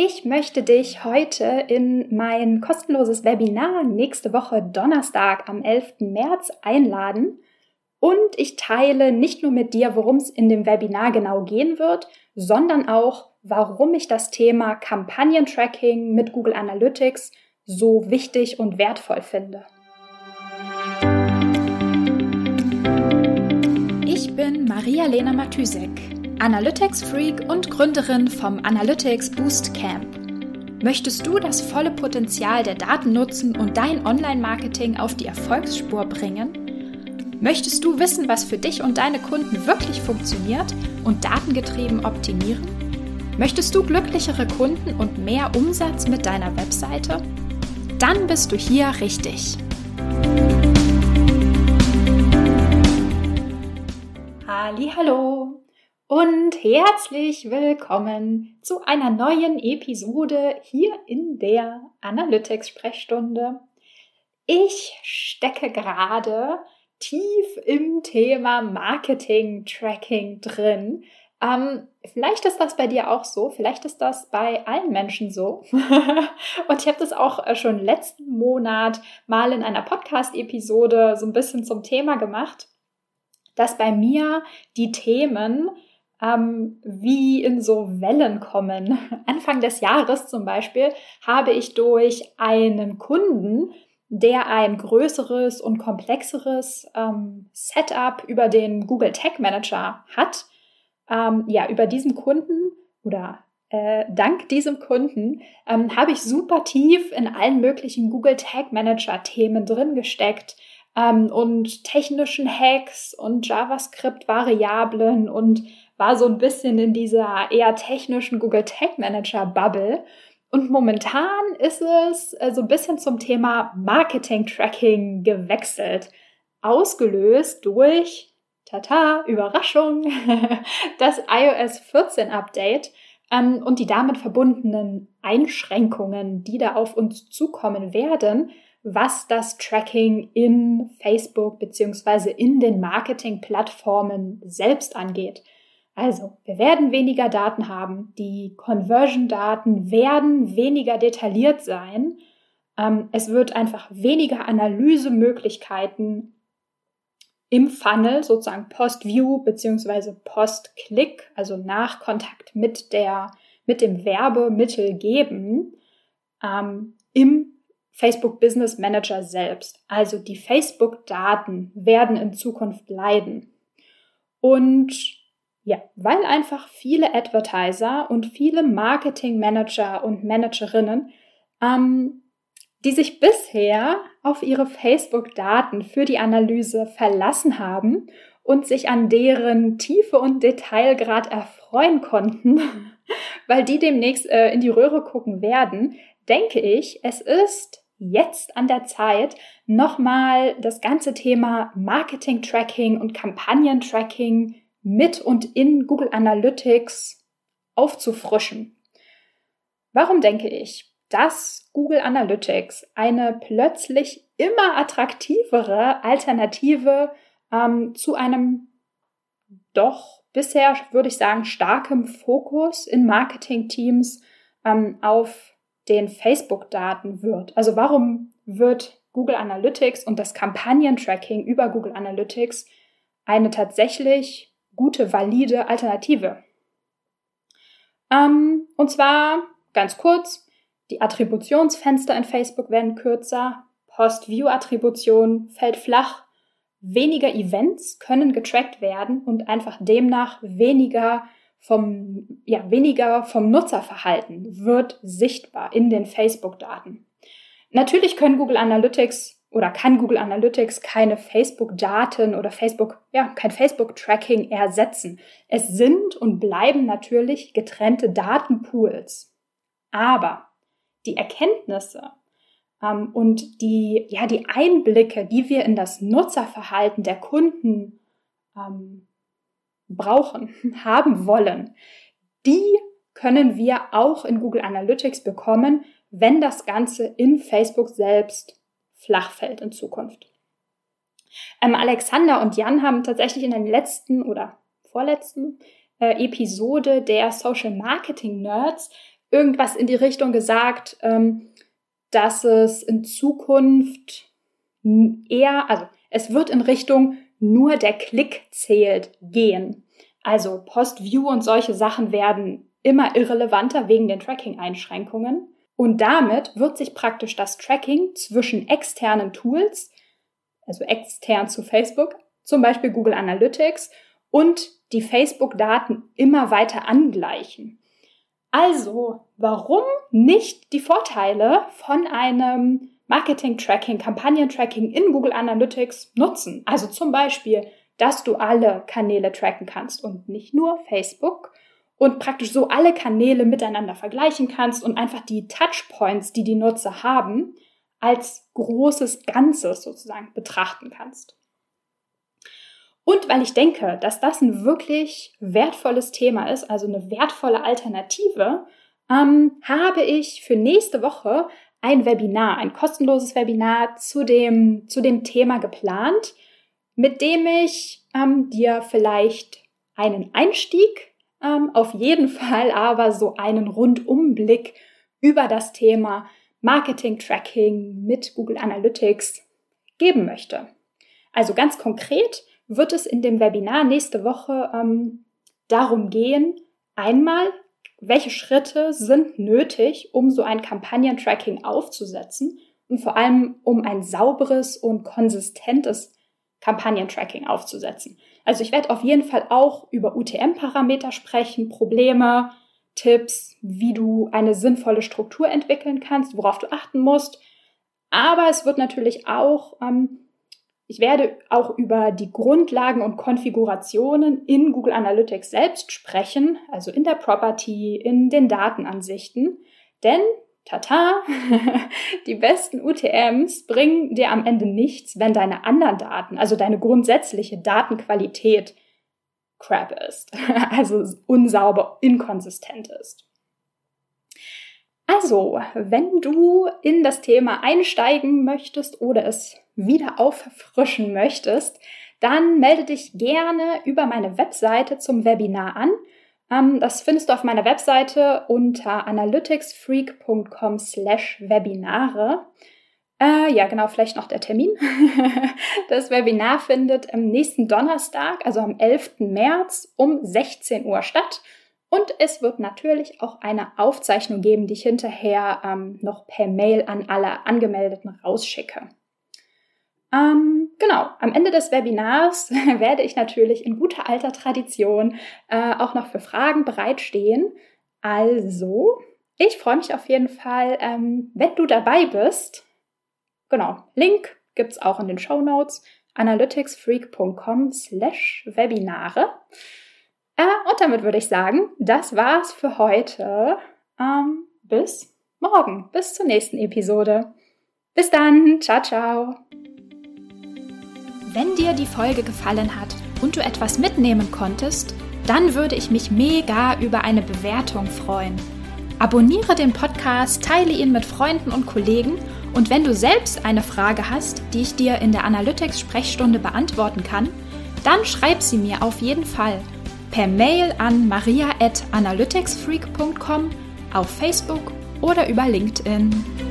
Ich möchte dich heute in mein kostenloses Webinar nächste Woche Donnerstag am 11. März einladen. Und ich teile nicht nur mit dir, worum es in dem Webinar genau gehen wird, sondern auch, warum ich das Thema Kampagnentracking mit Google Analytics so wichtig und wertvoll finde. Ich bin Maria-Lena Matysek Analytics Freak und Gründerin vom Analytics Boost Camp. Möchtest du das volle Potenzial der Daten nutzen und dein Online-Marketing auf die Erfolgsspur bringen? Möchtest du wissen, was für dich und deine Kunden wirklich funktioniert und datengetrieben optimieren? Möchtest du glücklichere Kunden und mehr Umsatz mit deiner Webseite? Dann bist du hier richtig. Hallo und herzlich willkommen zu einer neuen Episode hier in der Analytics-Sprechstunde. Ich stecke gerade tief im Thema Marketing-Tracking drin. Ähm, vielleicht ist das bei dir auch so, vielleicht ist das bei allen Menschen so. Und ich habe das auch äh, schon letzten Monat mal in einer Podcast-Episode so ein bisschen zum Thema gemacht, dass bei mir die Themen ähm, wie in so Wellen kommen. Anfang des Jahres zum Beispiel habe ich durch einen Kunden, der ein größeres und komplexeres ähm, Setup über den Google Tag Manager hat, ähm, ja, über diesen Kunden oder äh, dank diesem Kunden ähm, habe ich super tief in allen möglichen Google Tag Manager Themen drin gesteckt ähm, und technischen Hacks und JavaScript Variablen und war so ein bisschen in dieser eher technischen Google Tag Manager Bubble. Und momentan ist es äh, so ein bisschen zum Thema Marketing Tracking gewechselt. Ausgelöst durch, tata, Überraschung, das iOS 14 Update ähm, und die damit verbundenen Einschränkungen, die da auf uns zukommen werden, was das Tracking in Facebook beziehungsweise in den Marketing-Plattformen selbst angeht. Also, wir werden weniger Daten haben. Die Conversion-Daten werden weniger detailliert sein. Ähm, es wird einfach weniger Analysemöglichkeiten im Funnel, sozusagen Post-View bzw. Post-Click, also nach Kontakt mit, der, mit dem Werbemittel geben, ähm, im Facebook Business Manager selbst. Also die Facebook-Daten werden in Zukunft leiden. Und ja, weil einfach viele Advertiser und viele Marketing-Manager und Managerinnen, ähm, die sich bisher auf ihre Facebook-Daten für die Analyse verlassen haben und sich an deren Tiefe und Detailgrad erfreuen konnten, weil die demnächst äh, in die Röhre gucken werden, denke ich, es ist jetzt an der Zeit, nochmal das ganze Thema Marketing-Tracking und Kampagnen-Tracking mit und in Google Analytics aufzufrischen. Warum denke ich, dass Google Analytics eine plötzlich immer attraktivere Alternative ähm, zu einem doch bisher, würde ich sagen, starkem Fokus in Marketing-Teams ähm, auf den Facebook-Daten wird. Also warum wird Google Analytics und das Kampagnen-Tracking über Google Analytics eine tatsächlich gute, valide Alternative. Ähm, und zwar ganz kurz, die Attributionsfenster in Facebook werden kürzer, Post-View-Attribution fällt flach, weniger Events können getrackt werden und einfach demnach weniger vom, ja, weniger vom Nutzerverhalten wird sichtbar in den Facebook-Daten. Natürlich können Google Analytics oder kann Google Analytics keine Facebook-Daten oder Facebook, ja, kein Facebook-Tracking ersetzen. Es sind und bleiben natürlich getrennte Datenpools. Aber die Erkenntnisse ähm, und die, ja, die Einblicke, die wir in das Nutzerverhalten der Kunden ähm, brauchen, haben wollen, die können wir auch in Google Analytics bekommen, wenn das Ganze in Facebook selbst flach fällt in Zukunft. Ähm, Alexander und Jan haben tatsächlich in der letzten oder vorletzten äh, Episode der Social Marketing Nerds irgendwas in die Richtung gesagt, ähm, dass es in Zukunft eher, also es wird in Richtung nur der Klick zählt gehen. Also Post-View und solche Sachen werden immer irrelevanter wegen den Tracking-Einschränkungen. Und damit wird sich praktisch das Tracking zwischen externen Tools, also extern zu Facebook, zum Beispiel Google Analytics, und die Facebook-Daten immer weiter angleichen. Also, warum nicht die Vorteile von einem Marketing-Tracking, Kampagnen-Tracking in Google Analytics nutzen? Also zum Beispiel, dass du alle Kanäle tracken kannst und nicht nur Facebook und praktisch so alle Kanäle miteinander vergleichen kannst und einfach die Touchpoints, die die Nutzer haben, als großes Ganzes sozusagen betrachten kannst. Und weil ich denke, dass das ein wirklich wertvolles Thema ist, also eine wertvolle Alternative, ähm, habe ich für nächste Woche ein Webinar, ein kostenloses Webinar zu dem, zu dem Thema geplant, mit dem ich ähm, dir vielleicht einen Einstieg, ähm, auf jeden Fall aber so einen Rundumblick über das Thema Marketing Tracking mit Google Analytics geben möchte. Also ganz konkret, wird es in dem Webinar nächste Woche ähm, darum gehen, einmal, welche Schritte sind nötig, um so ein Kampagnentracking aufzusetzen und vor allem um ein sauberes und konsistentes Kampagnentracking aufzusetzen. Also ich werde auf jeden Fall auch über UTM-Parameter sprechen, Probleme, Tipps, wie du eine sinnvolle Struktur entwickeln kannst, worauf du achten musst. Aber es wird natürlich auch ähm, ich werde auch über die Grundlagen und Konfigurationen in Google Analytics selbst sprechen, also in der Property, in den Datenansichten. Denn, tata, die besten UTMs bringen dir am Ende nichts, wenn deine anderen Daten, also deine grundsätzliche Datenqualität crap ist, also unsauber, inkonsistent ist. Also, wenn du in das Thema einsteigen möchtest oder es wieder auffrischen möchtest, dann melde dich gerne über meine Webseite zum Webinar an. Ähm, das findest du auf meiner Webseite unter analyticsfreak.com slash Webinare. Äh, ja, genau, vielleicht noch der Termin. das Webinar findet am nächsten Donnerstag, also am 11. März um 16 Uhr statt. Und es wird natürlich auch eine Aufzeichnung geben, die ich hinterher ähm, noch per Mail an alle Angemeldeten rausschicke. Ähm, genau, am Ende des Webinars werde ich natürlich in guter alter Tradition äh, auch noch für Fragen bereitstehen. Also, ich freue mich auf jeden Fall, ähm, wenn du dabei bist. Genau, Link gibt es auch in den Show Notes analyticsfreak.com slash Webinare. Äh, und damit würde ich sagen, das war's für heute. Ähm, bis morgen, bis zur nächsten Episode. Bis dann, ciao, ciao. Wenn dir die Folge gefallen hat und du etwas mitnehmen konntest, dann würde ich mich mega über eine Bewertung freuen. Abonniere den Podcast, teile ihn mit Freunden und Kollegen und wenn du selbst eine Frage hast, die ich dir in der Analytics-Sprechstunde beantworten kann, dann schreib sie mir auf jeden Fall per Mail an maria@analyticsfreak.com, auf Facebook oder über LinkedIn.